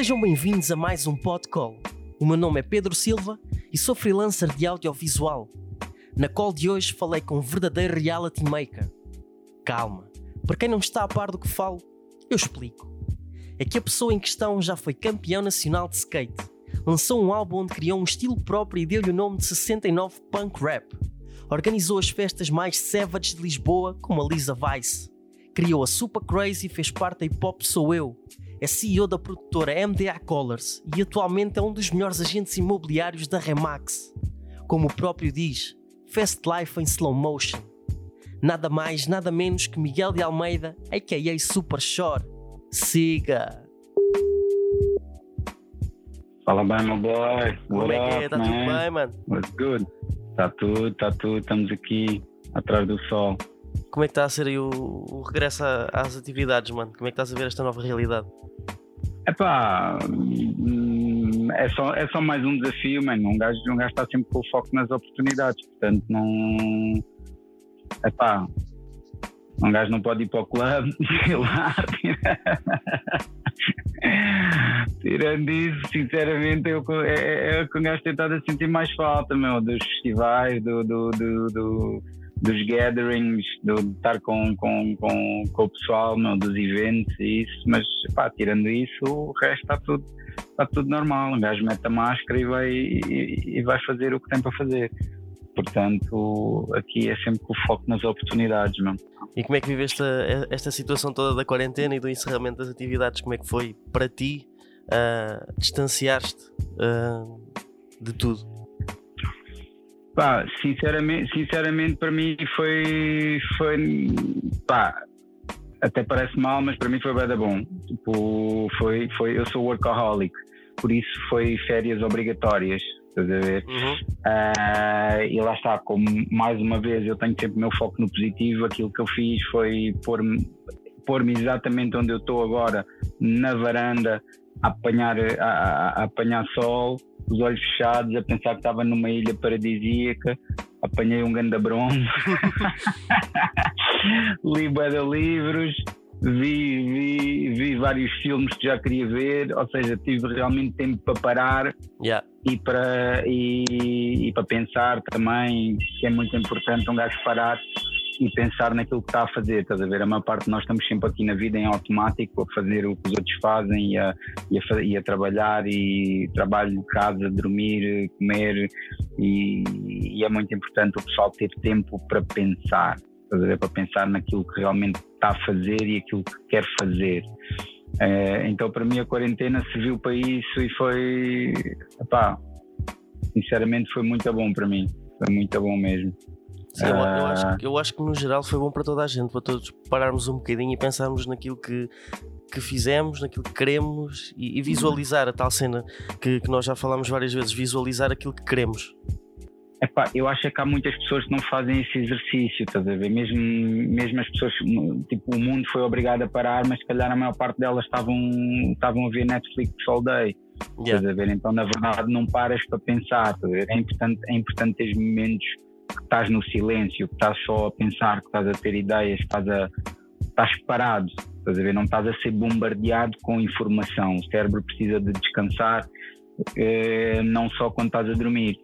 Sejam bem-vindos a mais um Podcall. O meu nome é Pedro Silva e sou freelancer de audiovisual. Na call de hoje falei com um verdadeiro reality maker. Calma, para quem não está a par do que falo, eu explico. É que a pessoa em questão já foi campeão nacional de skate, lançou um álbum onde criou um estilo próprio e deu-lhe o nome de 69 Punk Rap. Organizou as festas mais savage de Lisboa, como a Lisa Vice. Criou a Super Crazy e fez parte da Hip Hop Sou Eu. É CEO da produtora MDA Colors e atualmente é um dos melhores agentes imobiliários da Remax. Como o próprio diz, Fast Life em Slow Motion. Nada mais, nada menos que Miguel de Almeida, a.k.a. Super Shore. Siga! Fala bem, meu boy. Como é que é? Tá tudo man? bem, mano? What's good? Tá tudo, tá tudo. Estamos aqui atrás do sol. Como é que está a ser aí o, o regresso a- às atividades, mano? Como é que estás a ver esta nova realidade? Epá, hum, é só, é só mais um desafio, mano. Um gajo, um gajo está sempre com o foco nas oportunidades. Portanto, não. Epá, um gajo não pode ir para o clube. Tirando isso, sinceramente, eu, é, é, é o que um gajo tem estado a sentir mais falta, meu, dos festivais, do, do, do, do- dos gatherings, do, estar com, com, com, com o pessoal, meu, dos eventos e isso, mas pá, tirando isso, o resto está tudo, está tudo normal. Um gajo mete a máscara e vai, e, e vai fazer o que tem para fazer. Portanto, aqui é sempre com o foco nas oportunidades, meu. E como é que viveste esta, esta situação toda da quarentena e do encerramento das atividades? Como é que foi para ti ah, distanciar-te ah, de tudo? Pá, sinceramente, sinceramente para mim foi, foi pá, até parece mal, mas para mim foi bem bom. Tipo, foi, foi, eu sou workaholic, por isso foi férias obrigatórias, estás a ver? Uhum. Ah, e lá está, como mais uma vez eu tenho sempre o meu foco no positivo, aquilo que eu fiz foi pôr-me pôr-me exatamente onde eu estou agora, na varanda, a apanhar, a, a- a apanhar sol, os olhos fechados, a pensar que estava numa ilha paradisíaca, apanhei um ganda bronze, li de livros, vi, vi, vi vários filmes que já queria ver, ou seja, tive realmente tempo para parar Yeah. e para, e, e para pensar também, que é muito importante um gajo parar e pensar naquilo que está a fazer, estás a ver? A maior parte de nós estamos sempre aqui na vida em automático a fazer o que os outros fazem e a, e a, e a trabalhar e trabalho, casa, dormir, comer e, e é muito importante o pessoal ter tempo para pensar, estás a ver? Para pensar naquilo que realmente está a fazer e aquilo que quer fazer. Eh, então para mim a quarentena serviu para isso e foi, sinceramente foi muito bom para mim, foi muito bom mesmo. Sim, eu, eu Ah. acho, que- eu acho que no geral foi bom para toda a gente, para todos pararmos um bocadinho e pensarmos naquilo que, que fizemos, naquilo que queremos e, e visualizar a tal cena que, que nós já falámos várias vezes, visualizar aquilo que queremos. Epá, eu acho é que há muitas pessoas que não fazem esse exercício, estás a ver? Mesmo, mesmo as pessoas, tipo, o mundo foi obrigado a parar, mas se calhar a maior parte delas estavam, estavam a ver Netflix all day, estás Yeah. a ver? Então, na verdade, não paras para pensar, estás a ver? É importante, é importante ter momentos que estás no silêncio, que estás só a pensar, que estás a ter ideias, estás, a, estás parado, estás a ver? Não estás a ser bombardeado com informação. O cérebro precisa de descansar, eh, não só quando estás a dormir.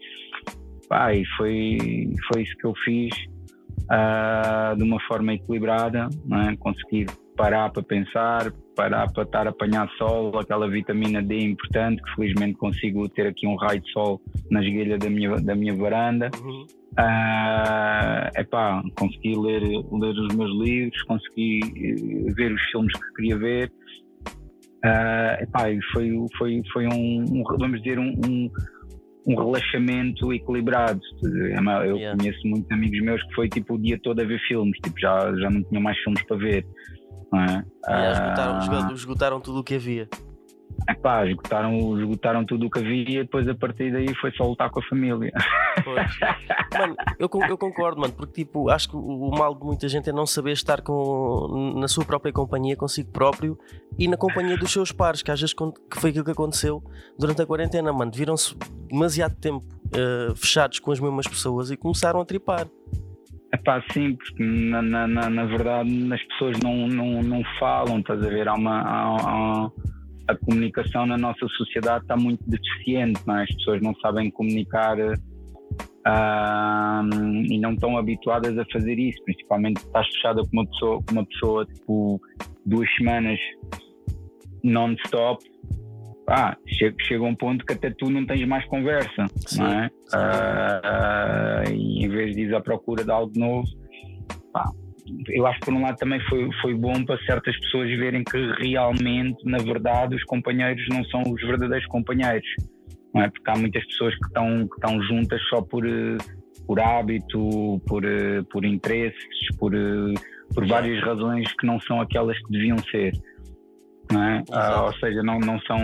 Pá, foi, foi isso que eu fiz ah, de uma forma equilibrada, é? conseguir parar para pensar, parar para estar a apanhar sol, aquela vitamina D importante, que felizmente consigo ter aqui um raio de sol na esguelha da minha, da minha varanda. Uhum. Ah, epá, consegui ler, ler os meus livros, consegui eh, ver os filmes que queria ver. Ah, epá, foi, foi, foi um, um, vamos dizer, um, um, um relaxamento equilibrado. Eu Yeah. conheço muitos amigos meus que foi tipo o dia todo a ver filmes, tipo, já, já não tinha mais filmes para ver. Não é? Esgotaram, Ah, esgo- esgotaram tudo o que havia. epá, esgotaram, esgotaram tudo o que havia, depois a partir daí foi só lutar com a família. Pois. Mano, eu, eu concordo, mano, porque tipo, acho que o, mal de muita gente é não saber estar com, na sua própria companhia, consigo próprio e na companhia dos seus pares, que às vezes que foi aquilo que aconteceu durante a quarentena, mano. Viram-se demasiado tempo eh, fechados com as mesmas pessoas e começaram a tripar. É pá, sim, porque na, na, na, na verdade as pessoas não, não, não falam, estás a ver? Há uma, há, há- a comunicação na nossa sociedade está muito deficiente, não é? as pessoas não sabem comunicar e não estão habituadas a fazer isso, principalmente estás fechada com uma pessoa, com uma pessoa tipo duas semanas non-stop, ah, chega, chega um ponto que até tu não tens mais conversa, sim, não é? Uh, e em vez de ir à procura de algo novo, pá, eu acho que por um lado também foi, foi bom para certas pessoas verem que realmente, na verdade, os companheiros não são os verdadeiros companheiros, não é? Porque há muitas pessoas que estão, que estão juntas só por, por hábito, por, por interesses, por, por várias razões que não são aquelas que deviam ser não é? Uh, ou seja, não, não são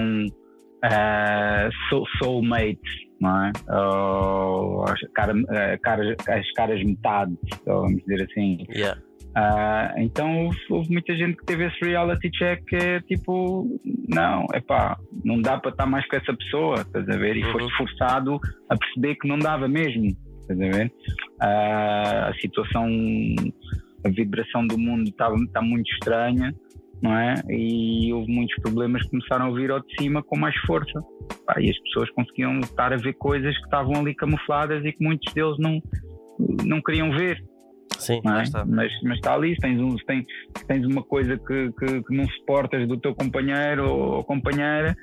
uh, soulmates, não é? As, cara, uh, caras, as caras metade, vamos dizer assim. Yeah. Uh, então houve muita gente que teve esse reality check que é tipo, não, é pá, não dá para estar mais com essa pessoa, estás a ver? E uhum. foste forçado a perceber que não dava mesmo, estás a ver? Uh, a situação, a vibração do mundo está tá muito estranha não é? E houve muitos problemas que começaram a vir ao de cima com mais força. Pá, e as pessoas conseguiam estar a ver coisas que estavam ali camufladas e que muitos deles não, não queriam ver. Sim, é? está. Mas, mas está ali, tens, um, tens, tens uma coisa que, que, que não suportas do teu companheiro ou companheira,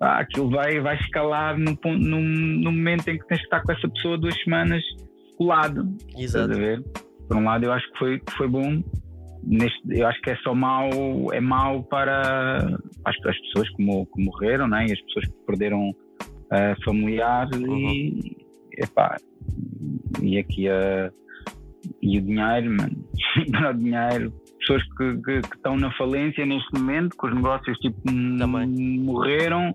aquilo vai, vai escalar no, no, no momento em que tens que estar com essa pessoa duas semanas colado. Exato. Por um lado, eu acho que foi, que foi bom neste, eu acho que é só mau, é mau para as, as pessoas que, que, morreram, né? e as pessoas que perderam uh, familiares uhum. e, epá, e aqui a, e o dinheiro, mano, para o dinheiro, pessoas que, que, que, estão na falência neste momento, que os negócios tipo Também. morreram.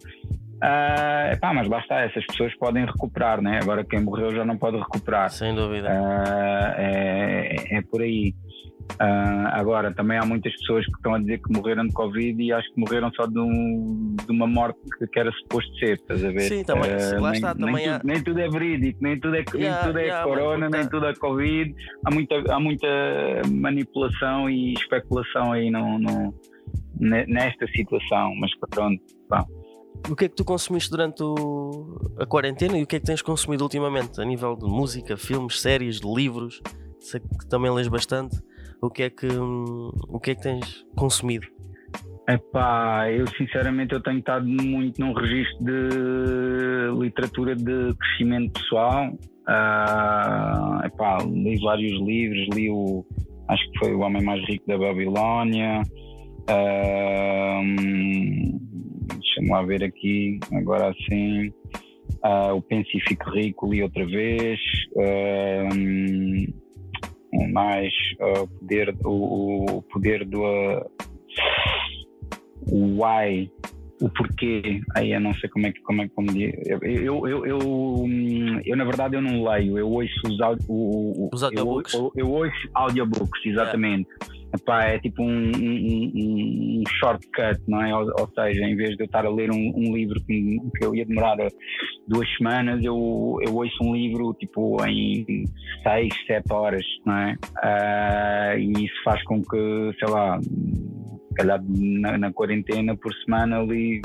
Uh, epá, mas basta, essas pessoas podem recuperar, né? agora quem morreu já não pode recuperar. Sem dúvida. Uh, é, é por aí. Uh, agora, também há muitas pessoas que estão a dizer que morreram de Covid e acho que morreram só de, um, de uma morte que era suposto ser, estás a ver? Sim, também, uh, lá nem, está, também nem, há... nem tudo é verídico, nem tudo é, yeah, nem tudo é yeah, corona, nem tudo é Covid. Há muita, há muita manipulação e especulação aí no, no nesta situação, mas pronto, pá. O que é que tu consumiste durante o, a quarentena e o que é que tens consumido ultimamente a nível de música, filmes, séries, livros? Sei que também lês bastante o que é que, o que, é que tens consumido? Epá, eu sinceramente eu tenho estado muito num registro de literatura de crescimento pessoal. Uh, epá, li vários livros, li o acho que foi o Homem Mais Rico da Babilónia. Uh, Deixa-me lá ver aqui, agora assim. Uh, o Pense e Fique Rico li outra vez. Uh, mais uh, poder, o, o, poder do uh, o why, o porquê, aí eu não sei como é que como é como. Eu, eu, eu, eu, eu, na verdade eu não leio, eu ouço os, o, os audiobooks. Eu, eu, ouço audiobooks, exatamente. Yeah. Epá, é tipo um, um, um, shortcut, não é? Ou, ou, seja, em vez de eu estar a ler um, um livro que, que, eu ia demorar duas semanas, eu, eu ouço um livro tipo em seis, sete horas, não é? Uh, e isso faz com que, sei lá, calhar na, na, quarentena por semana li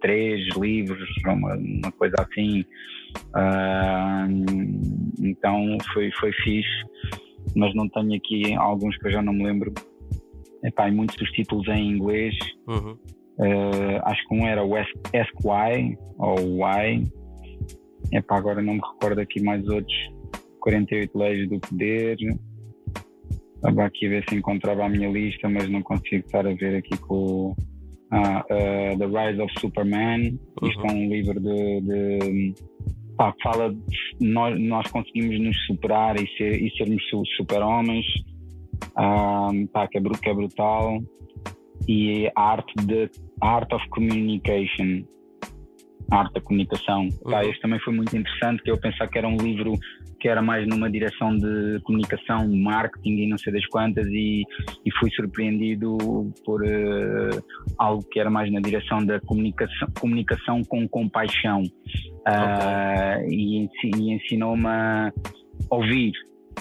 três livros, uma, uma coisa assim. Uh, então foi, foi fixe mas não tenho aqui alguns que eu já não me lembro. Epá, e muitos dos títulos em inglês. Uhum. Uh, acho que um era o Why ou Why. Epá, agora não me recordo aqui mais outros. 48 Leis do Poder. Estava aqui a ver se encontrava a minha lista, mas não consigo estar a ver aqui com ah, uh, The Rise of Superman. Uhum. Isto é um livro de, de pá, fala de nós, nós conseguimos nos superar e, ser, e sermos super-homens, um, pá, que, é, que é brutal. E a arte, de, art of Communication, a arte da comunicação. Uhum. Pá, este também foi muito interessante, que eu pensava que era um livro que era mais numa direção de comunicação, marketing e não sei das quantas, e, e fui surpreendido por uh, algo que era mais na direção da comunicação, comunicação com compaixão. Uh, e, e ensinou-me a ouvir,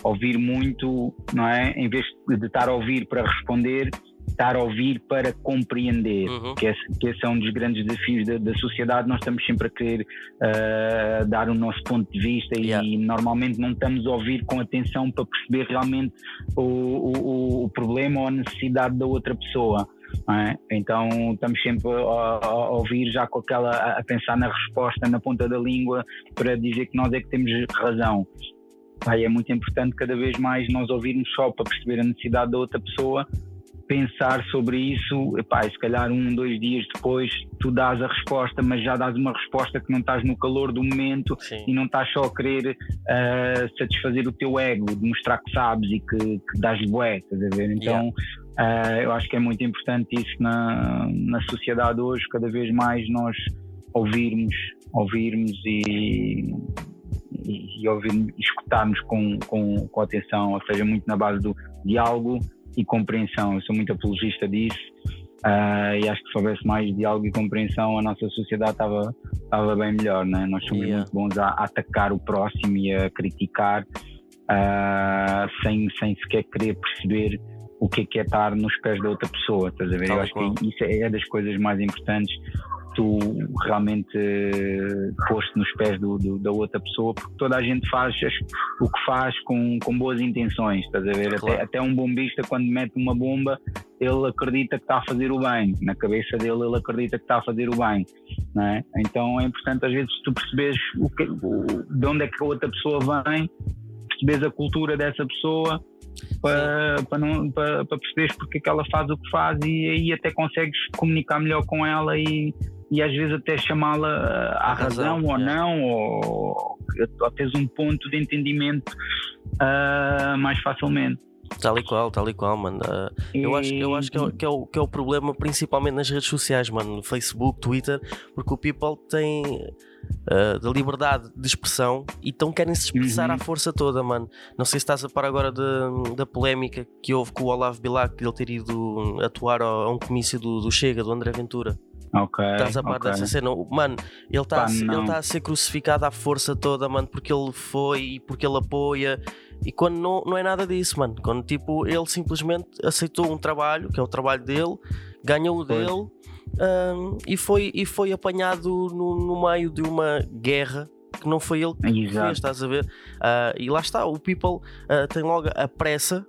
ouvir muito, não é? Em vez de estar a ouvir para responder, estar a ouvir para compreender, uhum. que, esse, que esse é um dos grandes desafios da, da sociedade. Nós estamos sempre a querer uh, dar o nosso ponto de vista yeah. e normalmente não estamos a ouvir com atenção para perceber realmente o, o, o problema ou a necessidade da outra pessoa. É? Então estamos sempre a, a, ouvir já com aquela a pensar na resposta na ponta da língua para dizer que nós é que temos razão. é muito importante cada vez mais nós ouvirmos só para perceber a necessidade da outra pessoa pensar sobre isso, epá, se calhar um, dois dias depois tu dás a resposta, mas já dás uma resposta que não estás no calor do momento Sim. e não estás só a querer uh, satisfazer o teu ego, de mostrar que sabes e que, que dás bué, estás a ver? Então yeah. uh, eu acho que é muito importante isso na, na sociedade hoje, cada vez mais nós ouvirmos, ouvirmos e, e, e escutarmos com, com, com atenção, ou seja, muito na base do diálogo e compreensão. Eu sou muito apologista disso uh, e acho que se houvesse mais diálogo e compreensão, a nossa sociedade estava, estava bem melhor. Né? Nós somos yeah. muito bons a, a, atacar o próximo e a criticar uh, sem, sem sequer querer perceber o que é, que é estar nos pés da outra pessoa. Estás a ver? Eu acho que isso é das coisas mais importantes tu realmente posto nos pés do, do, da outra pessoa, porque toda a gente faz o que faz com, com boas intenções, estás a ver? Claro. Até, até um bombista, quando mete uma bomba, ele acredita que está a fazer o bem, na cabeça dele, ele acredita que está a fazer o bem, não é? Então é importante, às vezes, tu percebes o que, o, de onde é que a outra pessoa vem, percebes a cultura dessa pessoa para, para, não, para, para perceberes porque é que ela faz o que faz e aí até consegues comunicar melhor com ela e e às vezes até chamá-la eh, à razão, razão ou é. não, ou, teres um ponto de entendimento uh, mais facilmente. Tal e qual, tal e qual, mano. Uh, e... Eu acho, eu acho que, é, que, é o, que é o problema, principalmente nas redes sociais, mano, no Facebook, Twitter, porque o people tem uh, da liberdade de expressão e então querem se expressar uhum. à força toda, mano. Não sei se estás a par agora de, da polémica que houve com o Olavo Bilac, de ele ter ido atuar a, a um comício do, do Chega, do André Ventura. Ok. Estás a par okay. dessa cena? Mano, ele está a, tá a ser crucificado à força toda, mano, porque ele foi e porque ele apoia. E quando não, não é nada disso, mano. Quando tipo, ele simplesmente aceitou um trabalho, que é o trabalho dele, ganhou o dele um, e, foi, e foi apanhado no, no meio de uma guerra que não foi ele que Exato. fez, estás a ver? Uh, e lá está, o people uh, tem logo a pressa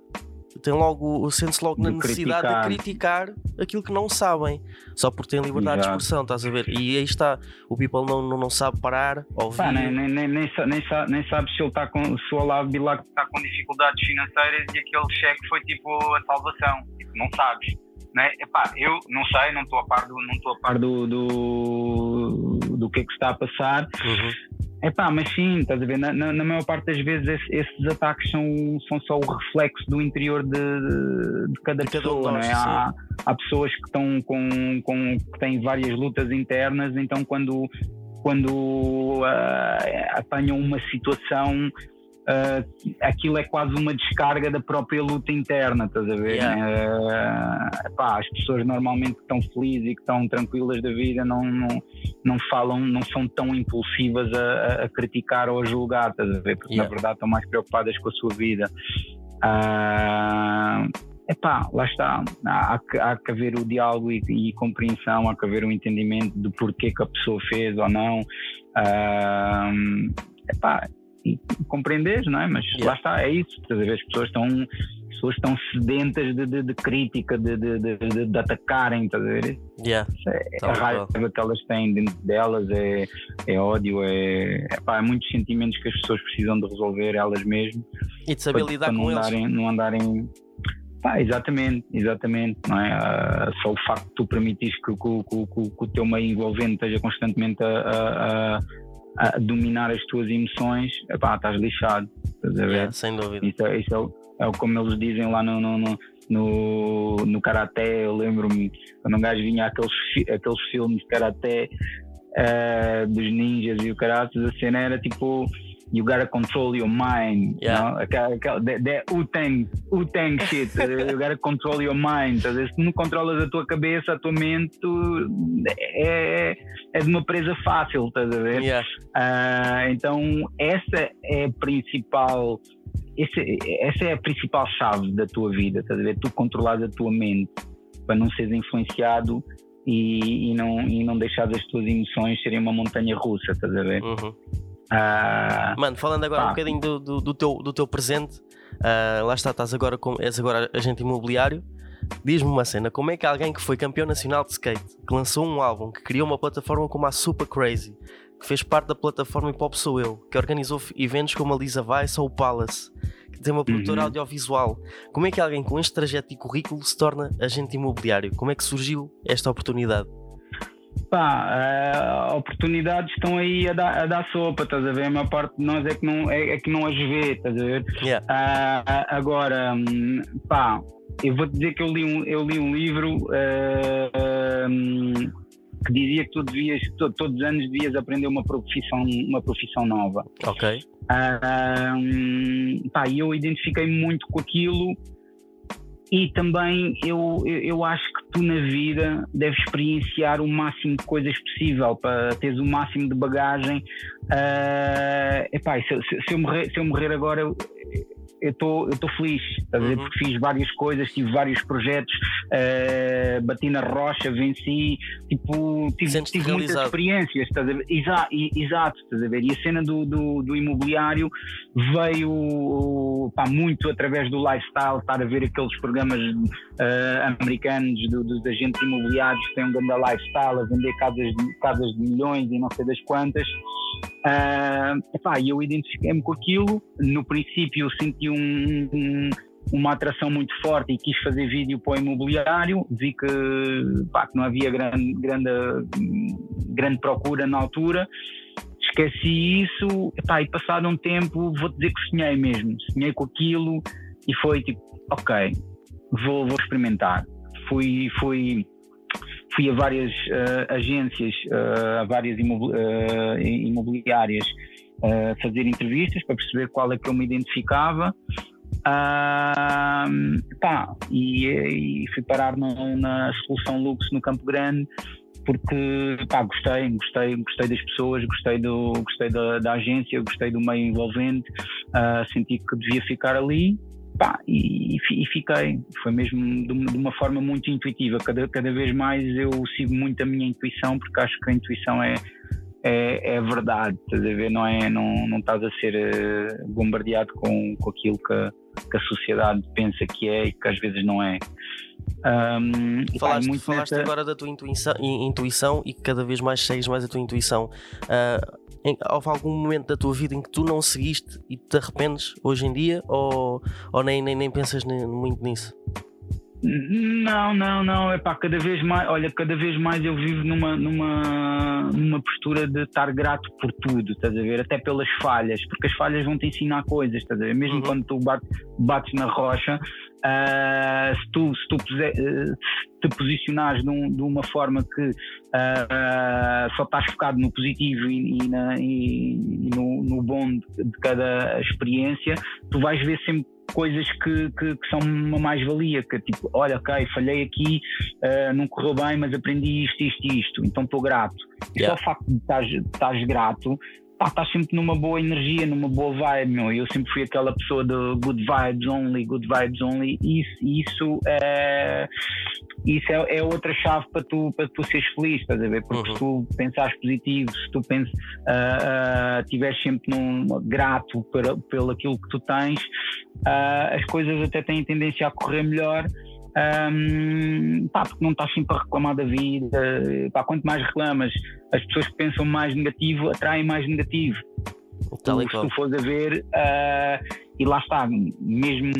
tem logo, sente-se logo de na necessidade criticar. de criticar aquilo que não sabem, só porque têm liberdade Exato. de expressão, estás a ver? E aí está, o people não, não, não sabe parar, ouvir. Pá, nem, nem, nem, nem, nem, sabe, nem sabe se ele está com se o Olavo Bilac está com dificuldades financeiras e aquele cheque foi tipo a salvação. Tipo, não sabes. Né? Epá, eu não sei, não estou a par do, não estou a par do, do, do que é que está a passar. Uhum. É pá, mas sim, estás a ver? Na, na, na maior parte das vezes esses, esses, ataques são, são só o reflexo do interior de, de, de cada, pessoa, não é? Há, há, pessoas que estão com, com que têm várias lutas internas, então quando, quando uh, apanham uma situação uh, aquilo é quase uma descarga da própria luta interna, estás a ver? Yeah. Uh, pá, as pessoas normalmente que estão felizes e que estão tranquilas da vida não, não, não falam, não são tão impulsivas a, a criticar ou a julgar, estás a ver? Porque yeah. na verdade estão mais preocupadas com a sua vida. Uh, epá, lá está, há, há que haver o diálogo e, e, compreensão, há que haver o um entendimento do porquê que a pessoa fez ou não. Uh, epá, e compreenderes, não é? Mas yeah. lá está, é isso. As pessoas estão, as pessoas estão sedentas de, de, de crítica, de, de, atacarem, estás a ver? Yeah. É, a raiva que elas têm dentro delas é, é ódio, é, é, pá, é muitos sentimentos que as pessoas precisam de resolver elas mesmas. E de saber lidar com não andarem, eles. Não andarem. Pá, exatamente, exatamente. Não é? Uh, só o facto de tu permitires que, que, que, que, o teu meio envolvente esteja constantemente a, a, a dominar as tuas emoções, epá, estás lixado. Estás a ver? Yeah, sem dúvida. Isso, é, isso é, é, como eles dizem lá no, no, no, no, no Karaté. Eu lembro-me quando um gajo vinha aqueles, aqueles filmes de Karaté uh, dos ninjas e o Karate, a cena era tipo you gotta control your mind. Yeah. You know? aquela, that, Wu-Tang, Wu-Tang shit. you gotta control your mind. Se não controlas a tua cabeça, a tua mente, tu, é, é de uma presa fácil, estás a ver? Yeah. Uh, então, essa é a principal. Essa, essa é a principal chave da tua vida, estás a ver? Tu controlas a tua mente. para não seres influenciado e, e, não, e não deixar as tuas emoções serem uma montanha russa, estás a ver? Uhum. Uh, Mano, falando agora pá. um bocadinho do, do, do, teu, do teu presente, uh, lá está, estás agora com, és agora agente imobiliário. Diz-me uma cena, como é que alguém que foi campeão nacional de skate, que lançou um álbum, que criou uma plataforma como a Super Crazy, que fez parte da plataforma Hip Hop Sou Eu, que organizou eventos como a Lisa Weiss ou o Palace, que tem uma produtora uhum. audiovisual, como é que alguém com este trajeto e currículo se torna agente imobiliário? Como é que surgiu esta oportunidade? Pá, uh, oportunidades estão aí a dar, a dar, sopa, estás a ver? A maior parte de nós é que não, é, é que não as vê, estás a ver? Yeah. Uh, agora, um, pá, eu vou te dizer que eu li um, eu li um livro uh, um, que dizia que tu devias, to, todos os anos devias aprender uma profissão, uma profissão nova. Ok. Um, pá, eu identifiquei muito com aquilo e também eu, eu acho que tu na vida deves experienciar o máximo de coisas possível para teres o máximo de bagagem. Uh, epá, se, se, se, eu morrer, se eu morrer agora, eu, estou feliz, ver, uhum. porque fiz várias coisas, tive vários projetos, uh, bati na rocha, venci, tipo, tive, tive muitas experiências, estás a ver? Exa, exato, estás a ver? E a cena do, do, do imobiliário veio pá, muito através do lifestyle, estar a ver aqueles programas uh, americanos do, dos agentes imobiliários que têm um grande lifestyle, a vender casas, casas de milhões e não sei das quantas. Uh, epá, eu identifiquei-me com aquilo. No princípio, senti um, um, uma atração muito forte e quis fazer vídeo para o imobiliário. Vi que, que não havia grande, grande, grande procura na altura. Esqueci isso epá, e, passado um tempo, vou dizer que sonhei mesmo. Sonhei com aquilo e foi tipo, ok, vou, vou experimentar. Fui, fui fui a várias uh, agências, uh, a várias uh, imobiliárias fazer entrevistas para perceber qual é que eu me identificava. pá, e, e, fui parar no, na solução Lux no Campo Grande porque pá, gostei, gostei, gostei das pessoas, gostei, do, gostei da, da agência, gostei do meio envolvente, senti que devia ficar ali Pá, e, e, fiquei. Foi mesmo de, uma forma muito intuitiva. Cada, cada vez mais eu sigo muito a minha intuição, porque acho que a intuição é, é, é verdade, estás a ver? Não, é, não, não estás a ser uh, bombardeado com, com aquilo que, que, a sociedade pensa que é e que às vezes não é. Um, falaste, pá, falaste nessa... agora da tua intuição, intuição e que cada vez mais segues mais a tua intuição. Uh, em, houve algum momento da tua vida em que tu não seguiste e te arrependes hoje em dia ou, ou nem, nem, nem pensas muito nisso? Não, não, não, é pá, cada vez mais, olha, cada vez mais eu vivo numa, numa, numa postura de estar grato por tudo, estás a ver? Até pelas falhas, porque as falhas vão te ensinar coisas, estás a ver? Mesmo uhum. quando tu bates, bates na rocha, uh, se tu, se tu uh, te posicionares num, de uma forma que uh, só estás focado no positivo e, e, na, e, e no, no bom de, de cada experiência, tu vais ver sempre coisas que, que, que, são uma mais-valia, que tipo, olha, ok, falhei aqui, uh, não correu bem, mas aprendi isto, isto e isto, então estou grato. Yeah. só o facto de estás grato, pá, estás sempre numa boa energia, numa boa vibe, meu. Eu sempre fui aquela pessoa de good vibes only, good vibes only, e isso, isso é isso é, é, outra chave para tu, para tu seres feliz, estás a ver? Porque uhum. se tu pensares positivo, se tu pens, uh, uh, estiveres sempre num, grato pelo aquilo que tu tens, uh, as coisas até têm tendência a correr melhor. Um, pá, porque não estás sempre a reclamar da vida, pá, quanto mais reclamas, as pessoas que pensam mais negativo atraem mais negativo. Tal se tu fores a ver, uh, e lá está, mesmo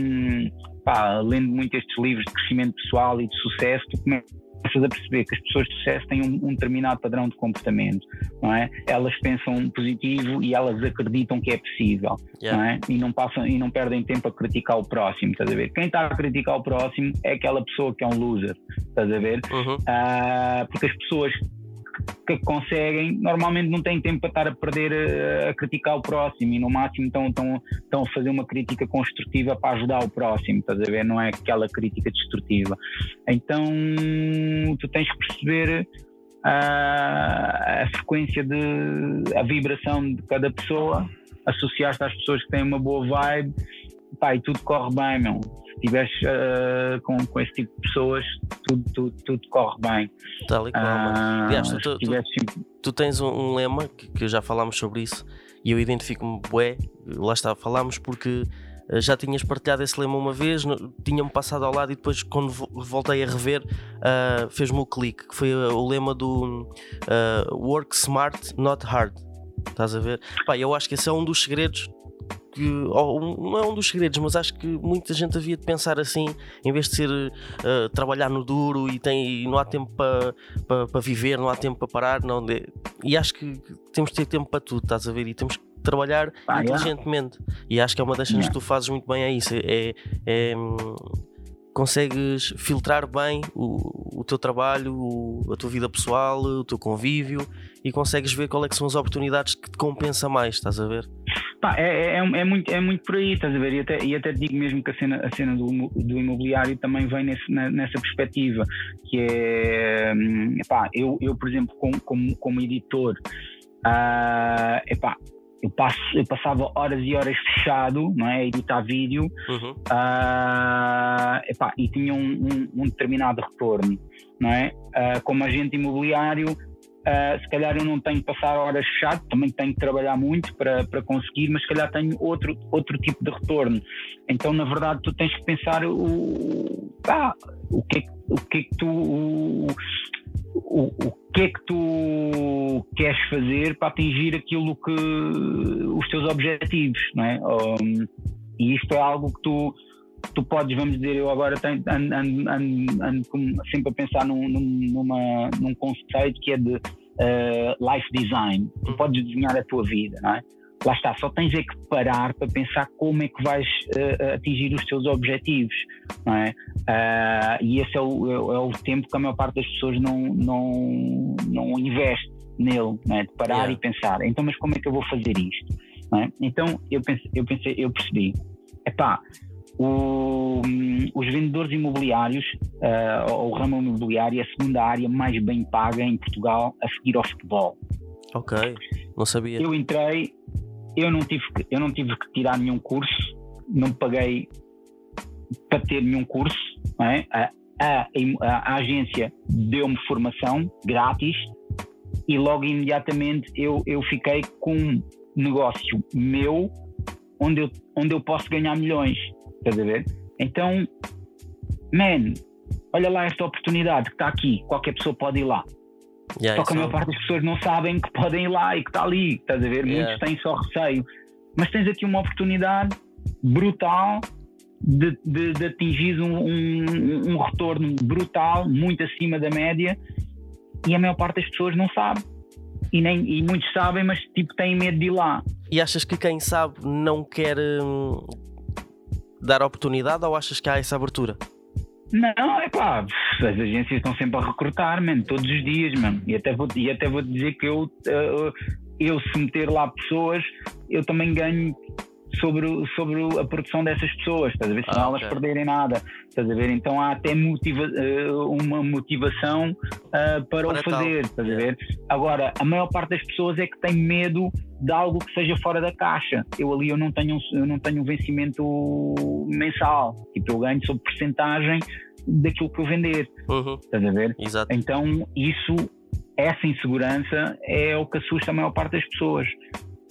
pá, lendo muito estes livros de crescimento pessoal e de sucesso, tu começas a perceber que as pessoas de sucesso têm um, um, determinado padrão de comportamento, não é? Elas pensam positivo e elas acreditam que é possível, yeah. não é? E não passam e não perdem tempo a criticar o próximo, estás a ver? Quem está a criticar o próximo é aquela pessoa que é um loser, estás a ver? Uhum. Uh, porque as pessoas que conseguem, normalmente não têm tempo para estar a perder a, a criticar o próximo e no máximo estão, estão, estão a fazer uma crítica construtiva para ajudar o próximo, estás a ver? Não é aquela crítica destrutiva. Então tu tens que perceber a, a frequência de a vibração de cada pessoa, associar-te às pessoas que têm uma boa vibe pá, e tudo corre bem, meu. Se estiveres uh, com, com esse tipo de pessoas, tudo, tudo, tudo corre bem. Tal e qual. Uh, Aliás, tu, tu, tu, tu, tens um, um lema que, que, já falámos sobre isso e eu identifico-me bué, lá está, falámos porque eh, já tinhas partilhado esse lema uma vez, tinha-me passado ao lado e depois, quando voltei a rever, uh, fez-me o clique, que foi eh, o lema do uh, Work Smart, Not Hard. Estás a ver? Pá, eu acho que esse é um dos segredos que, não é um dos segredos, mas acho que muita gente havia de pensar assim, em vez de ser uh, trabalhar no duro e, tem, e não há tempo para pa, pa viver, não há tempo para parar, não, de, e acho que temos de ter tempo para tudo, estás a ver? E temos que trabalhar ah, inteligentemente. Yeah. E acho que é uma das coisas yeah. que tu fazes muito bem, é isso. É, é, consegues filtrar bem o, o teu trabalho, o, a tua vida pessoal, o teu convívio e consegues ver qual é que são as oportunidades que te compensa mais, estás a ver? Pá, é, é, é, muito, é muito por aí, estás a ver? E até, e até digo mesmo que a cena, a cena do, do imobiliário também vem nesse, nessa perspectiva, que é, hum, eu, eu, por exemplo, como, como, como editor, uh, epá, eu, passo, eu passava horas e horas fechado, não é? A editar vídeo uhum. uh, epá, e tinha um, um, um, determinado retorno, não é? Uh, como agente imobiliário, uh, se calhar eu não tenho que passar horas fechado, também tenho que trabalhar muito para, para conseguir, mas se calhar tenho outro, outro tipo de retorno. Então, na verdade, tu tens que pensar o, ah, o, que, o que é que tu. O, o, o que é que tu queres fazer para atingir aquilo que os teus objetivos, não é? Um, e isto é algo que tu, tu podes, vamos dizer, eu agora tenho, ando, ando, ando, ando sempre a pensar num, numa, num conceito que é de uh, life design. Tu uhum. podes desenhar a tua vida, não é? lá está, só tens é que parar para pensar como é que vais uh, atingir os teus objetivos, não é? Uh, e esse é o, é, é o, tempo que a maior parte das pessoas não, não, não investe nele, não é? de parar yeah. e pensar, então mas como é que eu vou fazer isto? É? Então eu pensei, eu pensei, eu percebi, epá, o, os vendedores imobiliários, uh, ou o ramo imobiliário, é a segunda área mais bem paga em Portugal a seguir ao futebol. Ok, não sabia. Eu entrei, eu não tive que, eu não tive que tirar nenhum curso, não paguei para ter nenhum curso, é? a, a, a, agência deu-me formação grátis e logo imediatamente eu, eu fiquei com um negócio meu onde eu, onde eu posso ganhar milhões, estás a ver? Então, man, olha lá esta oportunidade que está aqui, qualquer pessoa pode ir lá. Yeah, só que a maior parte das pessoas não sabem que podem ir lá e que está ali, estás a ver? Yeah. Muitos têm só receio. Mas tens aqui uma oportunidade brutal de, de, de atingir um, um, um, retorno brutal, muito acima da média, e a maior parte das pessoas não sabe. E, nem, e muitos sabem, mas tipo têm medo de ir lá. E achas que quem sabe não quer hum, dar oportunidade ou achas que há essa abertura? Não, é pá, as agências estão sempre a recrutar, mano, todos os dias, mano. E até vou, e até vou dizer que eu, uh, eu se meter lá pessoas, eu também ganho sobre, sobre a produção dessas pessoas, estás a ver? Se não ah, elas perderem nada, estás a ver? Então há até motiva, uh, uma motivação uh, para, para, o fazer, tal. estás a ver? Agora, a maior parte das pessoas é que tem medo de algo que seja fora da caixa. Eu ali eu não tenho, eu não tenho um vencimento mensal, tipo eu ganho sobre porcentagem daquilo que eu vender, uhum. estás a ver? Exato. Então isso, essa insegurança é o que assusta a maior parte das pessoas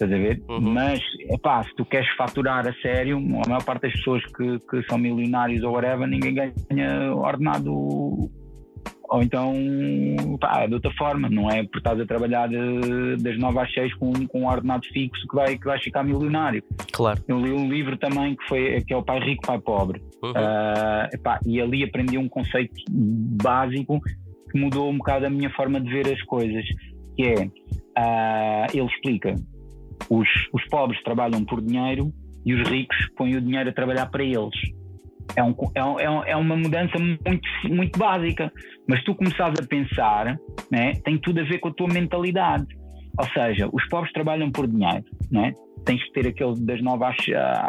estás a ver? Uhum. Mas, epá, se tu queres faturar a sério, a maior parte das pessoas que, que são milionários ou whatever, ninguém ganha ordenado ou então pá, de outra forma, não é por estás a trabalhar de, das 9 às 6 com, com um ordenado fixo que, vai, que vais ficar milionário. Claro. Eu li um livro também que, foi, que é o Pai Rico, Pai Pobre. Uhum. Uh, epá, e ali aprendi um conceito básico que mudou um bocado a minha forma de ver as coisas, que é, uh, ele explica, os, os pobres trabalham por dinheiro e os ricos põem o dinheiro a trabalhar para eles. É, um, é, um, é uma mudança muito, muito básica, mas tu começares a pensar, né, tem tudo a ver com a tua mentalidade. Ou seja, os pobres trabalham por dinheiro, né? tens que ter aquele das 9 às,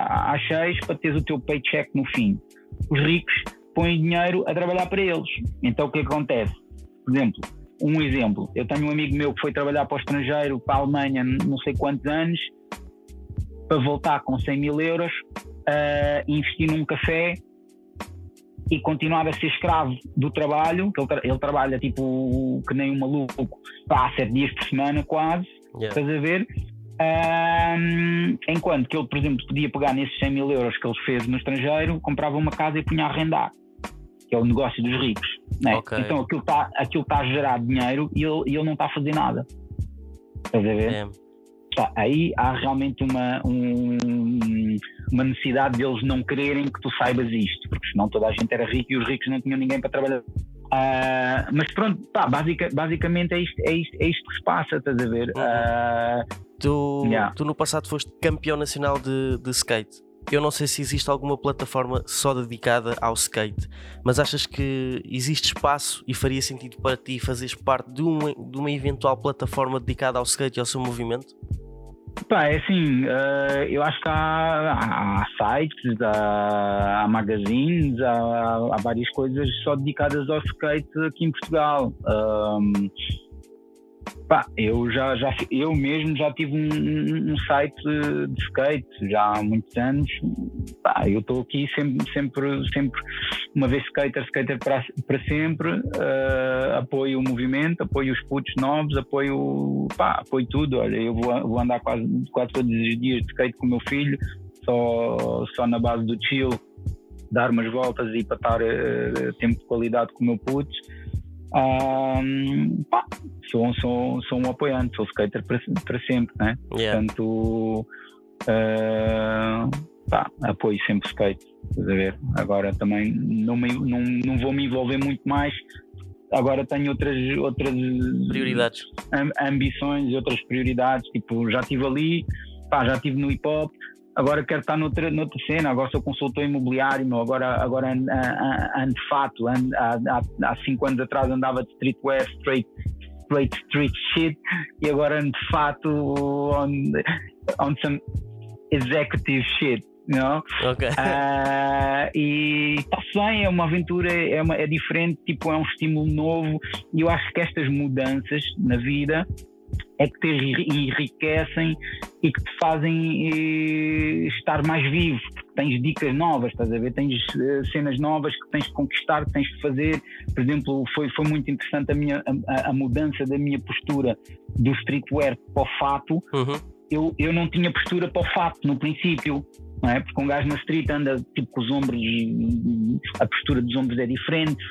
às 6 para teres o teu paycheck no fim. Os ricos põem dinheiro a trabalhar para eles. Então o que acontece? Por exemplo, um exemplo, eu tenho um amigo meu que foi trabalhar para o estrangeiro, para a Alemanha, não sei quantos anos, para voltar com 100 mil euros, uh, investir num café e continuar a ser escravo do trabalho, que ele, tra ele trabalha tipo que nem um maluco, pá, sete dias por semana quase, yeah. estás a ver? Um, enquanto que ele, por exemplo, podia pegar nesses 100 mil euros que ele fez no estrangeiro, comprava uma casa e punha a arrendar, que é o negócio dos ricos. Né? Okay. Então aquilo está aquilo tá a gerar dinheiro e ele, e ele não está a fazer nada. Estás a ver? É. Tá, aí há realmente uma, um, uma necessidade deles não quererem que tu saibas isto, porque senão toda a gente era rica e os ricos não tinham ninguém para trabalhar. Uh, mas pronto, pá, basic, basicamente é isto, é, isto, é isto que se passa, estás a ver? Uh, tu, yeah. tu no passado foste campeão nacional de, de skate. Eu não sei se existe alguma plataforma só dedicada ao skate, mas achas que existe espaço e faria sentido para ti fazeres parte de uma, de uma eventual plataforma dedicada ao skate e ao seu movimento? Pá, é assim, uh, eu acho que há, há sites, há, há magazines, há, há, várias coisas só dedicadas ao skate aqui em Portugal. Pá, eu já, já eu mesmo já tive um, um, site de skate já há muitos anos. Pá, eu estou aqui sempre, sempre, sempre uma vez skater, skater para, para sempre. Uh, apoio o movimento, apoio os putos novos, apoio, pá, apoio tudo. Olha, eu vou, vou andar quase, quase todos os dias de skate com o meu filho, só, só na base do chill, dar umas voltas e para estar uh, tempo de qualidade com o meu puto. Um, pá, sou, sou, sou um apoiante, sou skater para, para sempre, né? Yeah. Portanto, uh, pá, apoio sempre skate, estás a ver? Agora também não, me, não, não vou me envolver muito mais. Agora tenho outras, outras prioridades, ambições e outras prioridades. Tipo, já estive ali, pá, já estive no hip hop, agora quero estar noutra, noutra cena, agora sou consultor imobiliário, meu, agora, agora ando, ando de fato, ando, há, há, cinco anos atrás andava de streetwear, straight, straight street shit, e agora ando de fato on, on some executive shit. Know? okay. Uh, e está-se bem, é uma aventura, é, uma, é diferente, tipo, é um estímulo novo, e eu acho que estas mudanças na vida é que te enriquecem e que te fazem eh, estar mais vivo, porque tens dicas novas, estás a ver? Tens eh, cenas novas que tens de conquistar, que tens de fazer. Por exemplo, foi, foi muito interessante a, minha, a, a mudança da minha postura do streetwear para o fato. Uhum. Eu, eu não tinha postura para o fato no princípio não é? Porque um gajo na street anda tipo com os ombros, a postura dos ombros é diferente,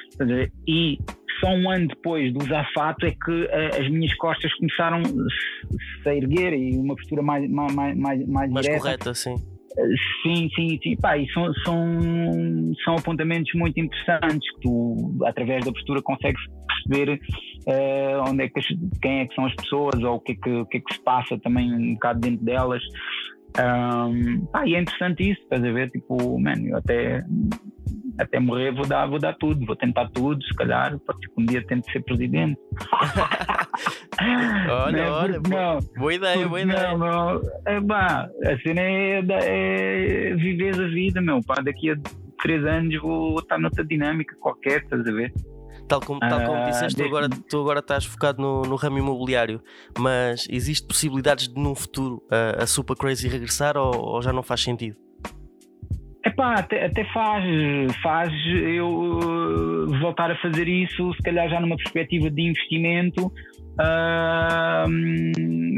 e só um ano depois do usar fato é que uh, as minhas costas começaram -se a erguer e uma postura mais, mais, mais, mais, mais direta. correta, sim. Uh, sim, sim, sim. Pá, e são, são, são apontamentos muito interessantes que tu, através da postura, consegues perceber uh, onde é que, quem é que são as pessoas ou o que é que, o que, é que se passa também um bocado dentro delas. Um, pá, e é interessante isso, estás a ver? Tipo, mano, eu até, até morrer vou dar, vou dar tudo, vou tentar tudo, se calhar, pode ser que um dia tente ser presidente. olha, não, olha, não, boa ideia, boa ideia. Não, não, é, bah, a cena é, é viver a vida, meu. Pá, daqui a três anos vou estar noutra dinâmica qualquer, estás a ver? Tal como, tal como uh, disseste, tu agora, tu agora estás focado no, no ramo imobiliário, mas existe possibilidades de num futuro a, a Super Crazy regressar ou, ou já não faz sentido? Epá, até, até faz, faz eu uh, voltar a fazer isso, se calhar já numa perspectiva de investimento, uh,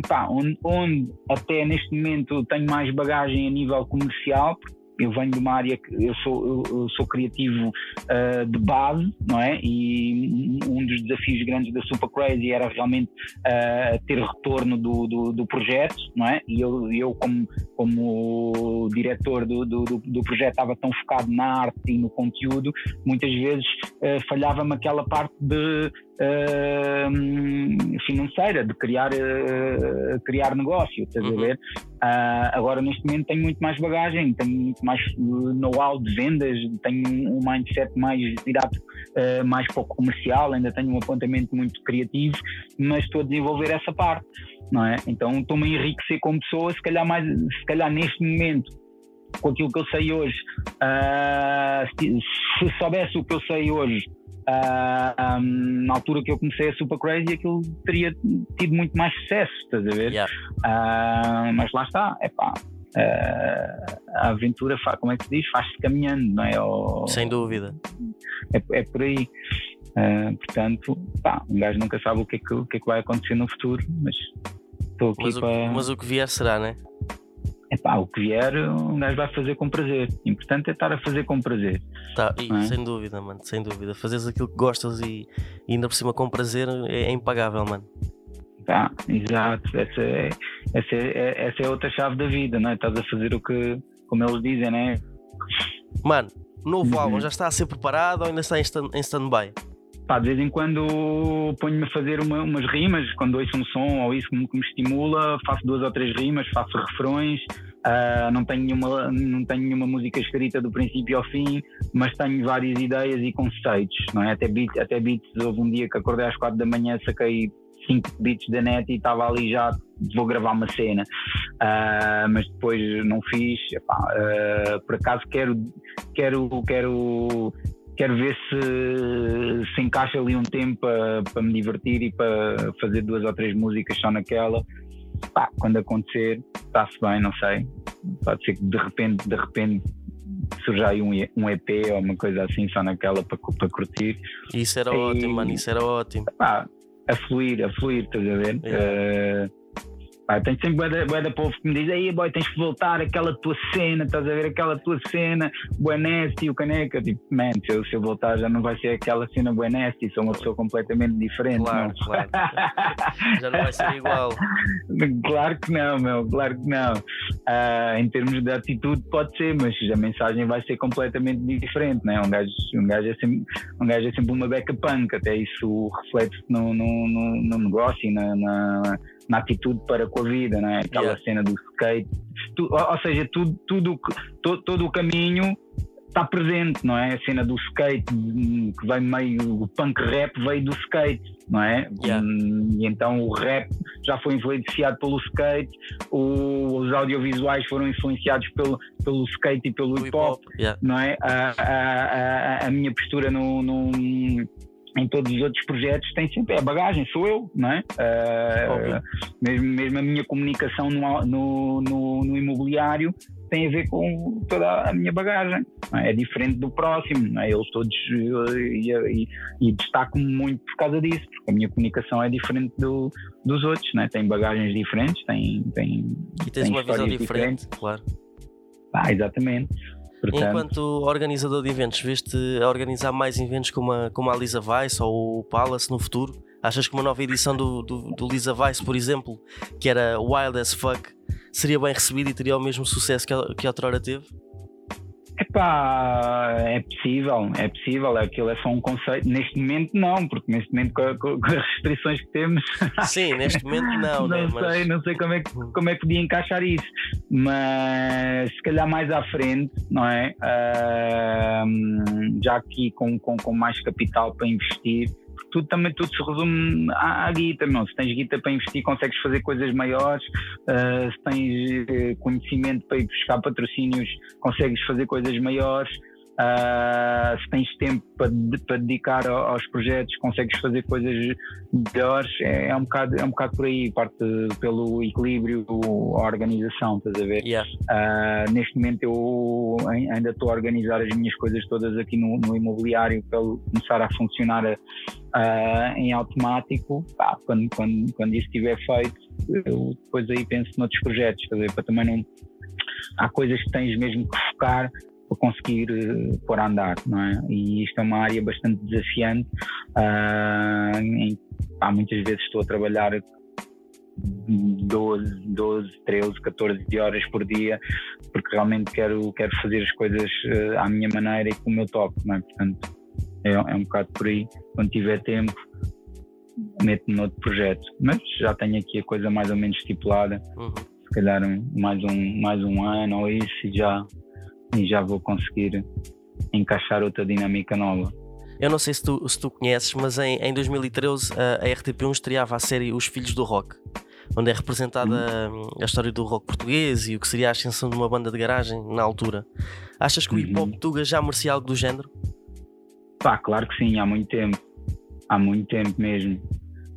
pá, onde, onde, até neste momento tenho mais bagagem a nível comercial, porque eu venho de uma área que eu sou, eu sou criativo uh, de base, não é? E um dos desafios grandes da Super Crazy era realmente uh, ter retorno do, do, do, projeto, não é? E eu, eu como, como diretor do, do, do projeto estava tão focado na arte e no conteúdo, muitas vezes uh, falhava-me aquela parte de uh, financeira, de criar, uh, criar negócio, estás uhum. a ver? Uh, agora, neste momento, tenho muito mais bagagem, tenho muito mais know-how de vendas, tenho um mindset mais virado mais pouco comercial, ainda tenho um apontamento muito criativo, mas estou a desenvolver essa parte, não é? Então, estou-me a enriquecer como pessoa, se calhar, mais, se calhar neste momento com aquilo que eu sei hoje, uh, se, se soubesse o que eu sei hoje, Uh, um, na altura que eu comecei a Super Crazy, aquilo teria tido muito mais sucesso, estás a ver? Yeah. Uh, mas lá está, é pá, Uh, a aventura, como é que se diz? Faz-se caminhando, não é? Ou, Sem dúvida. É, é por aí. Portanto, pá, um gajo nunca sabe o que, é que, o que, é que vai acontecer no futuro, mas estou aqui mas, para. O, mas o que vier será, né? É pá, o que vier, um gajo vai fazer com prazer. O importante é estar a fazer com prazer. Tá, e, é? sem dúvida, mano, sem dúvida. Fazeres aquilo que gostas e, e ainda por cima com prazer é, é impagável, mano. Tá, exato. Essa é, essa, é, essa é outra chave da vida, não é? Estás a fazer o que, como eles dizem, né? Mano, novo uhum. álbum já está a ser preparado ou ainda está em stand-by? Pá, de vez em quando ponho-me a fazer uma, umas rimas, quando ouço um som ou isso que me, que me estimula, faço duas ou três rimas, faço refrões, uh, não, tenho nenhuma, não tenho nenhuma música escrita do princípio ao fim, mas tenho várias ideias e conceitos, não é? Até beats, até beats. Houve um dia que acordei às quatro da manhã, saquei cinco beats da net e estava ali já, vou gravar uma cena, uh, mas depois não fiz, epá, uh, por acaso quero, quero, quero quero ver se se encaixa ali um tempo para, para me divertir e para fazer duas ou três músicas só naquela. Pá, quando acontecer, está-se bem, não sei. Pode ser que de repente, de repente surja aí um, um EP ou uma coisa assim só naquela para, para curtir. Isso era e, ótimo, mano, isso era ótimo. Pá, a fluir, a fluir, estás a ver? Yeah. Uh, Pá, tenho sempre da, da povo que me diz aí boy, tens que voltar aquela tua cena, estás a ver aquela tua cena, Buenesti, o Caneca, tipo, man, se eu, se eu voltar já não vai ser aquela cena Buenesti, sou uma pessoa completamente diferente. Claro, não? claro. já não vai ser igual. claro que não, meu, claro que não. Uh, em termos de atitude pode ser, mas a mensagem vai ser completamente diferente, né? Um gajo, um gajo, é, sempre, um gajo é sempre uma beca punk, até isso reflete-se no, no, no, no negócio e na, na na atitude para com a vida, não é? Aquela yeah. cena do skate, tu, ou, ou, seja, tudo, tudo, todo, todo o caminho está presente, não é? A cena do skate que vem meio, o punk rap veio do skate, não é? Yeah. E então o rap já foi influenciado pelo skate, o, os audiovisuais foram influenciados pelo, pelo skate e pelo hip hop, hip -hop yeah. não é? A, a, a, a minha postura no, no em todos os outros projetos tem sempre é a bagagem, sou eu, não é? Uh, mesmo, mesmo a minha comunicação no, no, no, no, imobiliário tem a ver com toda a minha bagagem, é? é? diferente do próximo, não é? Eles todos e, e, e destaco-me muito por causa disso, porque a minha comunicação é diferente do, dos outros, não é? Tem bagagens diferentes, tem, tem e tens uma visão diferente, claro. Ah, exatamente. Portanto... Enquanto organizador de eventos, veste a organizar mais eventos como a, como a Lisa Weiss ou o Palace no futuro? Achas que uma nova edição do, do, do Lisa Weiss, por exemplo, que era Wild as Fuck, seria bem recebida e teria o mesmo sucesso que a, que a outrora teve? Epá, é possível, é possível, aquilo é só um conceito. Neste momento não, porque neste momento com, com, com as restrições que temos. Sim, neste momento não, não né? sei, mas... não sei como é, que, como é que podia encaixar isso. Mas se calhar mais à frente, não é? Uh, já aqui com, com, com mais capital para investir tudo também tudo se resume à, à guita, não. Se tens guita para investir, consegues fazer coisas maiores. Uh, se tens uh, conhecimento para ir buscar patrocínios, consegues fazer coisas maiores. Uh, se tens tempo para, para dedicar aos projetos, consegues fazer coisas melhores, é, é, um, bocado, é um bocado por aí, parte pelo equilíbrio, a organização, estás a ver? Yeah. Uh, neste momento eu ainda estou a organizar as minhas coisas todas aqui no, no imobiliário para começar a funcionar uh, em automático. Pá, quando, quando, quando isso estiver feito, eu depois aí penso noutros projetos, estás a ver? Para também não. Há coisas que tens mesmo que focar para conseguir uh, pôr a andar, não é? E isto é uma área bastante desafiante. Uh, em, há muitas vezes estou a trabalhar 12, 12, 13, 14 horas por dia, porque realmente quero, quero fazer as coisas uh, à minha maneira e com o meu toque, não é? Portanto, é, é um bocado por aí. Quando tiver tempo, meto-me noutro projeto. Mas já tenho aqui a coisa mais ou menos estipulada. Uhum. Se calhar mais um, mais um ano ou isso e já e já vou conseguir encaixar outra dinâmica nova. Eu não sei se tu, se tu conheces, mas em, em 2013 a, a RTP1 estreava a série Os Filhos do Rock, onde é representada uhum. a história do rock português e o que seria a ascensão de uma banda de garagem na altura. Achas que o hip hop uhum. Tuga já merecia algo do género? Pá, claro que sim, há muito tempo. Há muito tempo mesmo.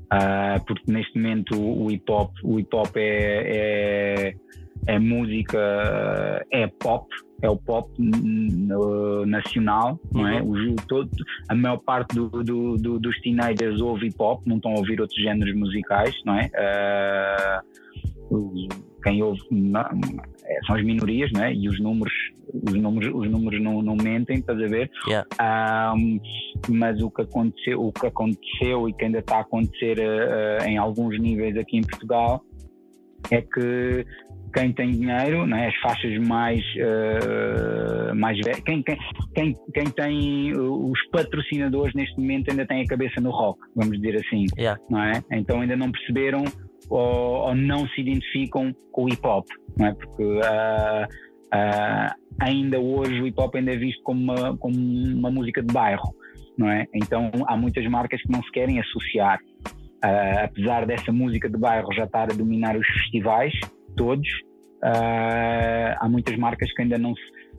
Uh, porque neste momento o hip hop, o hip -hop é, é, é música, é pop, é o pop nacional, não é? Uhum. O, todo, a maior parte do, do, do, dos teenagers ouve hip hop, não estão a ouvir outros géneros musicais, não é? Uh, quem ouve é, são as minorias, não é? E os números, os números, os números não, não mentem, estás a ver? Yeah. Um, mas o que aconteceu, o que aconteceu e que ainda está a acontecer uh, em alguns níveis aqui em Portugal é que quem tem dinheiro, né, as faixas mais, uh, mais velhas, quem, quem, quem, quem, tem os patrocinadores neste momento ainda tem a cabeça no rock, vamos dizer assim, yeah. não é? Então ainda não perceberam ou, ou, não se identificam com o hip hop, não é? Porque uh, ainda hoje o hip hop ainda é visto como uma, como uma música de bairro, não é? Então há muitas marcas que não se querem associar. Uh, apesar dessa música de bairro já estar a dominar os festivais, todos, uh, há muitas marcas que ainda não,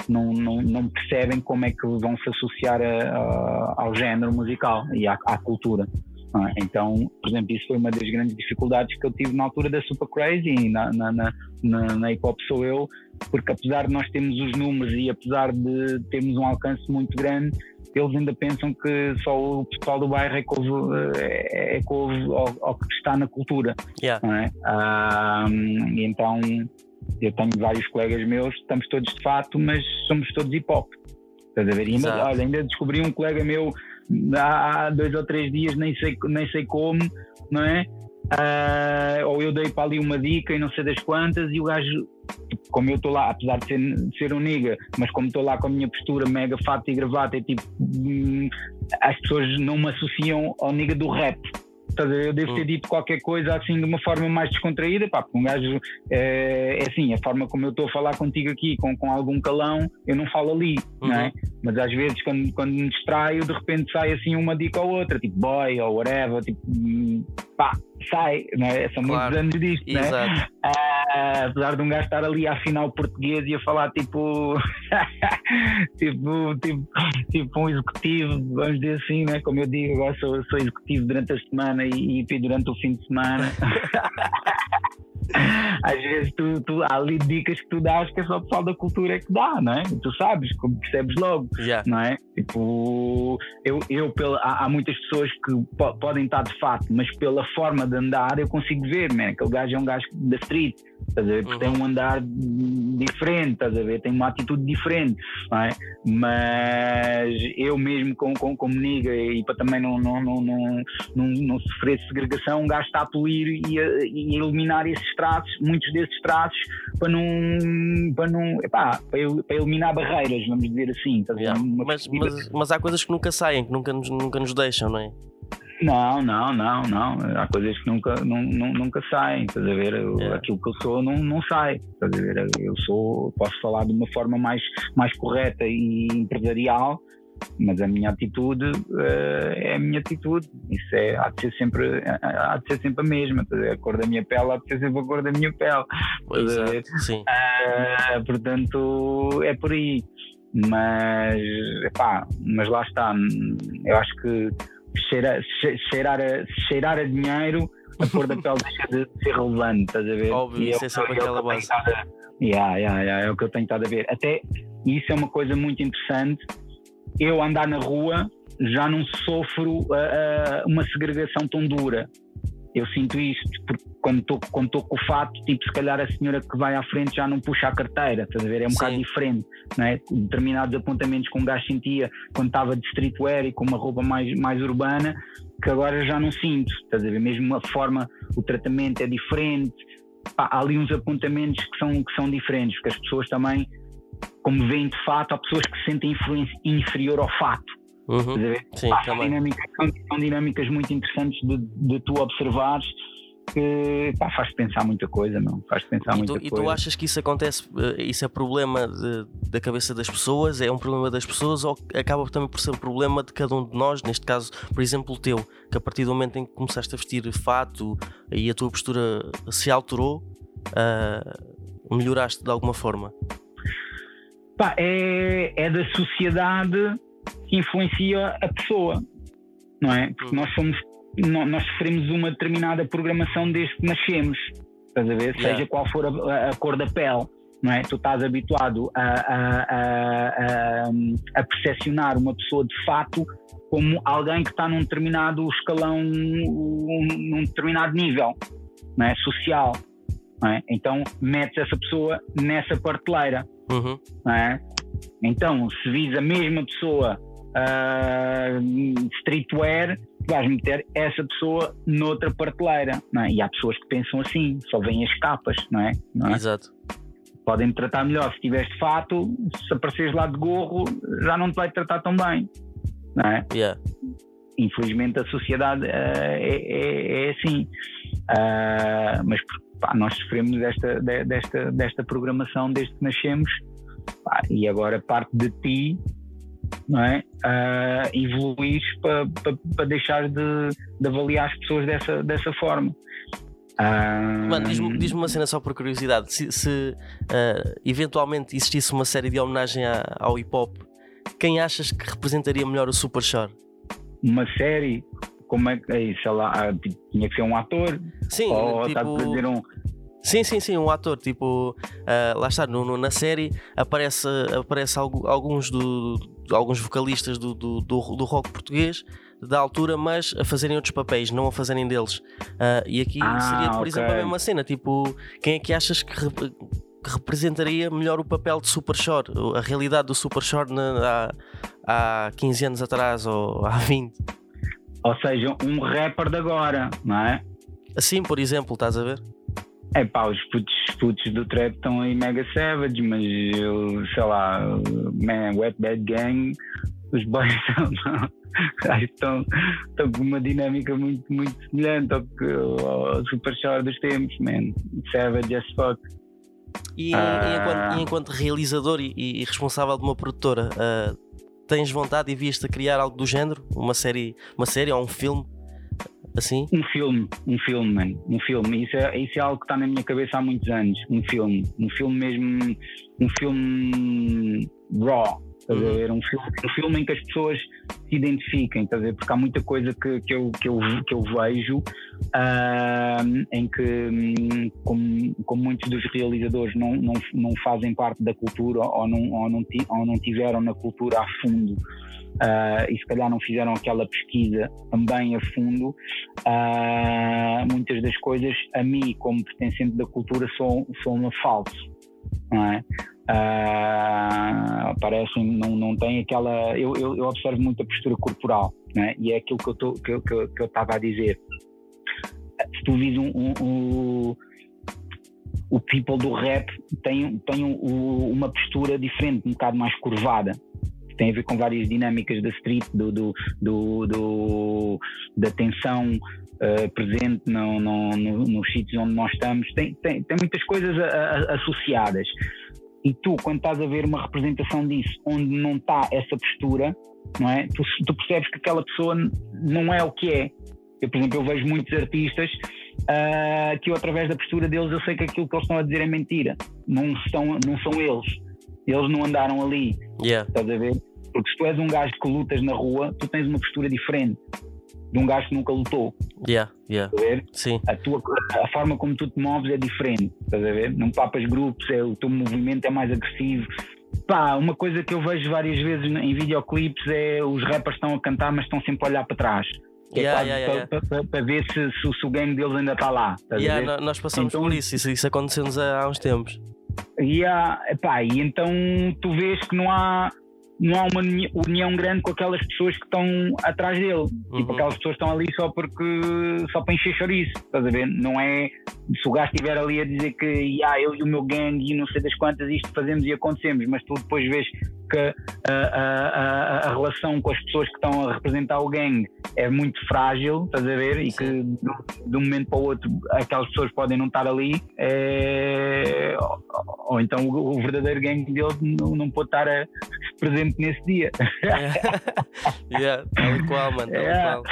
não, não, não, percebem como é que vão se associar a, a, ao género musical e à, à cultura. Uh, então, por exemplo, isso foi uma das grandes dificuldades que eu tive na altura da Super Crazy e na, na, na, na, Hip Hop Sou Eu, porque apesar de nós termos os números e apesar de termos um alcance muito grande, eles ainda pensam que só o pessoal do bairro é que ouve, é, é que ouve que está na cultura. Yeah. Não é? Então eu tenho vários colegas meus, estamos todos de fato, mas somos todos hip hop. Estás a ver? Ainda, olha, ainda descobri um colega meu há dois ou três dias, nem sei, nem sei como, não é? Uh, ou eu dei para ali uma dica e não sei das quantas, e o gajo, como eu estou lá, apesar de ser, de ser um nigga, mas como estou lá com a minha postura mega fato e gravata, é tipo, hum, as pessoas não me associam ao nigga do rap. Eu devo ter hum. dito qualquer coisa assim de uma forma mais descontraída, pá, porque um gajo é, é assim, a forma como eu estou a falar contigo aqui, com, com algum calão, eu não falo ali, uhum. não é? Uhum. Mas às vezes quando, quando me distraio, de repente sai assim uma dica ou outra, tipo boy ou whatever, tipo pá, sai, não é? São claro. muitos anos disto, é? Uh, apesar de um gajo estar ali a afinar o português e a falar tipo, tipo, tipo, tipo um executivo, vamos dizer assim, né? como eu digo, agora sou, sou executivo durante a semana e, e durante o fim de semana. Às vezes tu, tu, há ali dicas que tu dás que é só o pessoal da cultura que dá, não é? Tu sabes, como percebes logo, yeah. não é? Tipo, eu, eu pela, há, há, muitas pessoas que po podem estar de fato, mas pela forma de andar eu consigo ver, man, aquele gajo é um gajo da street, estás a ver? Porque uhum. tem um andar diferente, estás a ver? Tem uma atitude diferente, não é? Mas eu mesmo como, como, como niga e para também não, não, não, não, não, não sofrer segregação, um gajo está a poluir e a, e a eliminar esses traços, muitos desses traços, para não, para não, epá, para, para eliminar barreiras, vamos dizer assim. Yeah. Mas, mas, mas há coisas que nunca saem, que nunca nos, nunca nos deixam, não é? Não, não, não, não. Há coisas que nunca, não, não, nunca saem, estás a ver? Eu, yeah. Aquilo que eu sou não, não sai, estás a ver? Eu sou, posso falar de uma forma mais, mais correta e empresarial, mas a minha atitude uh, é a minha atitude. Isso é, há de ser sempre, há de ser sempre a mesma. A cor da minha pele há de ser sempre a cor da minha pele. Exato, sim. Uh, portanto, é por aí. Mas, epá, mas lá está. Eu acho que cheirar, cheirar, a, cheirar a dinheiro, a cor da pele deixa de ser relevante, estás a ver? Óbvio, e isso é, é sempre aquela base. Yeah, yeah, yeah, é o que eu tenho estado a ver. Até isso é uma coisa muito interessante. Eu andar na rua já não sofro uh, uh, uma segregação tão dura. Eu sinto isto, porque quando estou quando com o fato, tipo, se calhar a senhora que vai à frente já não puxa a carteira, estás a ver? É um Sim. bocado diferente, não é? Determinados apontamentos com um gajo sentia quando estava de streetwear e com uma roupa mais, mais urbana, que agora já não sinto, estás a ver? Mesmo a forma, o tratamento é diferente, há ali uns apontamentos que são, que são diferentes, porque as pessoas também, como veem de fato, há pessoas que se sentem inferior ao fato. Uhum. Sim, são, dinâmicas, são, dinâmicas, muito interessantes de, de tu observares que pá, faz pensar muita coisa, não? Faz pensar e muita tu, coisa. E tu achas que isso acontece, eh, isso é problema de, da cabeça das pessoas, é um problema das pessoas ou acaba também por ser um problema de cada um de nós, neste caso, por exemplo, o teu, que a partir do momento em que começaste a vestir fato e a tua postura se alterou, uh, melhoraste de alguma forma? Pá, é, é da sociedade que influencia a pessoa, não é? Porque nós somos nós sofremos uma determinada programação desde que nascemos, estás a ver? Yeah. Seja qual for a, a, cor da pele, não é? Tu estás habituado a, a, a, a percepcionar uma pessoa de fato como alguém que está num determinado escalão, num determinado nível não é? social. É? Então metes essa pessoa nessa prateleira. Uhum. É? Então, se vis a mesma pessoa uh, streetwear, vais meter essa pessoa noutra prateleira. Não é? E há pessoas que pensam assim, só veem as capas, não é? Não é? Exato. Podem-me tratar melhor se tiveres de fato, se apareceres lá de gorro, já não te vai tratar tão bem. Não é? Yeah. Infelizmente a sociedade uh, é, assim. Uh, mas pá, nós sofremos desta, desta, desta programação desde que nascemos pá, e agora parte de ti não é? Uh, evoluir para pa, pa deixar de, de, avaliar as pessoas dessa, dessa forma. Uh... Mano, diz-me diz uma cena só por curiosidade: se, se uh, eventualmente existisse uma série de homenagem a, ao hip hop, quem achas que representaria melhor o Super Shore? Uma série? Como é que é isso? Lá, tipo, tinha que ser um ator? Sim, ou tipo... a dizer um Sim, sim, sim, um ator, tipo, uh, lá está, no, no, na série aparece, aparece alguns, do, alguns vocalistas do, do, do, rock português da altura, mas a fazerem outros papéis, não a fazerem deles. Uh, e aqui ah, seria, por okay. exemplo, a mesma cena, tipo, quem é que achas que, rep que representaria melhor o papel de Super Shore, a realidade do Super Shore na, há, há 15 anos atrás ou há 20? Ou seja, um rapper de agora, não é? Assim, por exemplo, estás a ver? É pá, os putos, putos do trap estão aí mega savage, mas eu, sei lá, man, Wet Bad Gang, os boys estão, estão, estão com uma dinâmica muito, muito semelhante ao, que, ao Super Show dos tempos, man. Savage as fuck. E, ah. e, enquanto, e enquanto, realizador e, e, responsável de uma produtora, uh, tens vontade e vias a criar algo do género? Uma série, uma série ou um filme? assim? Um filme, um filme, man, um filme. Isso é, isso é algo que está na minha cabeça há muitos anos. Um filme, um filme mesmo, um filme raw. Estás a uhum. ver? Um filme, um filme em que as pessoas se identifiquem, estás a ver? Porque há muita coisa que, que, eu, que, eu, que eu vejo uh, em que, como, como, muitos dos realizadores não, não, não fazem parte da cultura ou não, ou, não, ou não tiveram na cultura a fundo uh, e se calhar não fizeram aquela pesquisa também a fundo, uh, muitas das coisas a mim, como pertencente da cultura, são, são uma falso. Não é? Uh, parecem, não, não tem aquela. Eu, eu, eu, observo muito a postura corporal, é? e é aquilo que eu estava que, que, que eu a dizer. Se tu vis um, um, um o people do rap tem, tem um, uma postura diferente, um bocado mais curvada tem a ver com várias dinâmicas da street, do, do, do, do da tensão uh, presente no, no, no, nos sítios onde nós estamos, tem, tem, tem muitas coisas a, a, associadas. E tu, quando estás a ver uma representação disso, onde não está essa postura, não é? Tu, tu, percebes que aquela pessoa não é o que é. Eu, por exemplo, eu vejo muitos artistas uh, que eu, através da postura deles, eu sei que aquilo que eles estão a dizer é mentira. Não, estão, não são eles. Eles não andaram ali. Yeah. Estás a ver? Porque se tu és um gajo que lutas na rua, tu tens uma postura diferente de um gajo que nunca lutou. Yeah, yeah. Sim. A, tua, a forma como tu te moves é diferente. Estás a ver? Não papas grupos, é, o teu movimento é mais agressivo. Pá, uma coisa que eu vejo várias vezes em videoclipes é os rappers estão a cantar, mas estão sempre a olhar para trás. É yeah, yeah, yeah, para, para, para, ver se, se, se, o game deles ainda está lá. Nós passamos então, por isso, isso, isso aconteceu-nos há, há uns tempos. Yeah, epá, e então tu vês que não há não há uma união grande com aquelas pessoas que estão atrás dele. Tipo, uhum. Tipo, aquelas pessoas estão ali só porque só para encher chouriço, estás a ver? Não é se o gajo estiver ali a dizer que yeah, eu e o meu gangue e não sei das quantas isto fazemos e acontecemos, mas tu depois vês que a, a, a, relação com as pessoas que estão a representar o gangue é muito frágil, estás a ver? E que de, de, um momento para o outro aquelas pessoas podem não estar ali, é... ou, ou, então o, o, verdadeiro gangue dele não, não pode estar a, presente nesse dia. yeah, tal qual, mano, tal yeah. qual.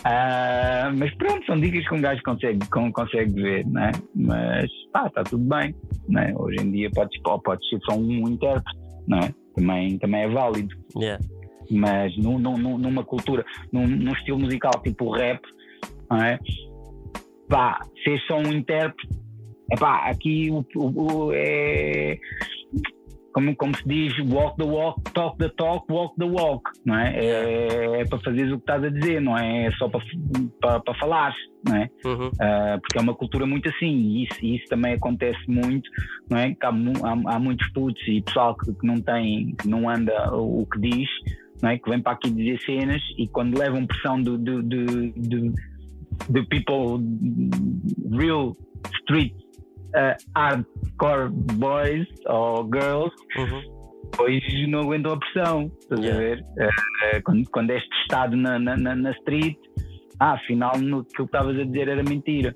Uh, mas pronto, são dicas que um gajo consegue, consegue ver, né? Mas pá, está tudo bem. Né? Hoje em dia pode, pode ser só um intérprete, né? Também, também é válido. Yeah. Mas num, num, numa cultura, num, num, estilo musical tipo o rap, não é? Pá, ser só um intérprete, é pá, aqui o, o, o é como, como se diz, walk the walk, talk the talk, walk the walk, não é? É, é para fazeres o que estás a dizer, não é? É só para, para, para falar, não é? Uhum. Uh, porque é uma cultura muito assim, e isso, isso também acontece muito, não é? Que há, há, há muitos putos e pessoal que, que, não tem, que não anda o que diz, não é? Que vem para aqui dizer cenas e quando levam pressão do, do, do, do, do people real street uh, hardcore boys ou girls, uhum. pois não aguentam a pressão. Estás yeah. a ver? Uh, quando, quando és testado na, na, na street, ah, afinal no, que estavas a dizer era mentira.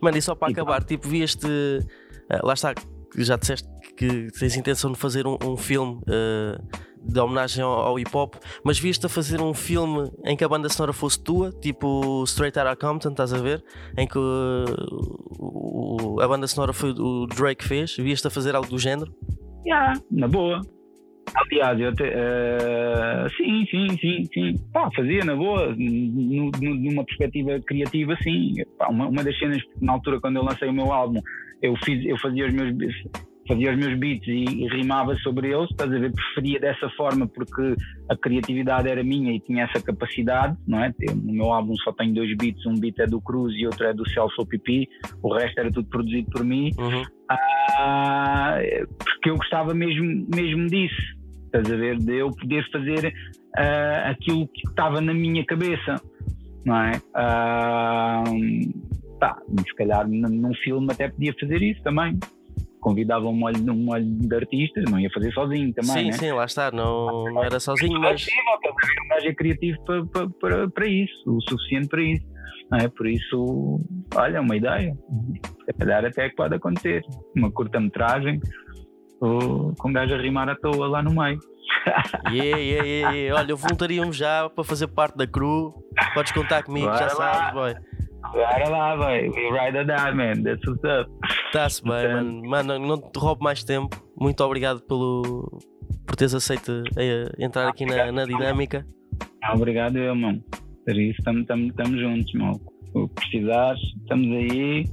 Mano, e só para e acabar, pá. tipo, vieste. Uh, lá está, já disseste que tens intenção de fazer um, um filme uh, de homenagem ao, ao hip hop, mas viste a fazer um filme em que a banda sonora fosse tua, tipo Straight Outta Compton, estás a ver? Em que uh, a banda sonora foi o Drake fez, viste a fazer algo do género? Yeah, na boa. Aliás, eu te, uh, sim, sim, sim, sim. Pá, fazia na boa, numa perspectiva criativa, sim. Pá, uma, uma das cenas, na altura, quando eu lancei o meu álbum, eu, fiz, eu fazia os meus fazia os meus beats e, e, rimava sobre eles, estás a ver? Preferia dessa forma porque a criatividade era minha e tinha essa capacidade, não é? No meu álbum só tenho dois beats, um beat é do Cruz e outro é do Celso Pipi, o resto era tudo produzido por mim, uhum. ah, porque eu gostava mesmo, mesmo disso, estás a ver? De eu poder fazer ah, aquilo que estava na minha cabeça, não é? Ah, tá, se calhar num filme até podia fazer isso também convidava um molho, um molho de artistas, não ia fazer sozinho também. Sim, né? sim, lá está, não, não era sozinho, mas. Um gajo é criativo para, para, para, para isso, o suficiente para isso. Não é? Por isso, olha, uma ideia. Se calhar até que pode acontecer. Uma curta-metragem com um gajo a rimar à toa lá no meio. Yeah, yeah, yeah, yeah. Olha, eu voluntaria-me já para fazer parte da crew. Podes contar comigo, Bora já lá. sabes, boy. Bora lá, boy. We ride or die, man. That's what's up. Está-se bem, mano. Mano, não te roubo mais tempo. Muito obrigado pelo, por teres aceito eh, entrar aqui na, na dinâmica. Obrigado, eu, mano. Por isso, estamos juntos, mano. O que precisares, estamos aí.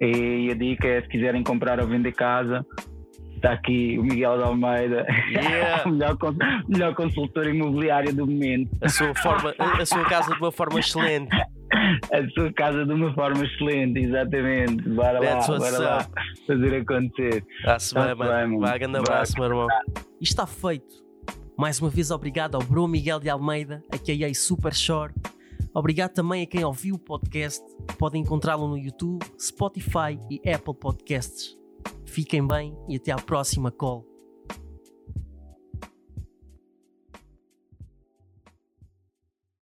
E a dica é: se quiserem comprar ou vender casa, está aqui o Miguel de Almeida, yeah. melhor, melhor consultor imobiliário do momento. A sua, forma, a sua casa de uma forma excelente. a sua casa de uma forma excelente, exatamente. Bora lá, bora lá fazer acontecer. Está-se bem, mano. Vá, grande abraço, meu irmão. E está feito. Mais uma vez, obrigado ao Bruno Miguel de Almeida, a a.k.a. Super Shore. Obrigado também a quem ouviu o podcast. Podem encontrá-lo no YouTube, Spotify e Apple Podcasts. Fiquem bem e até à próxima call.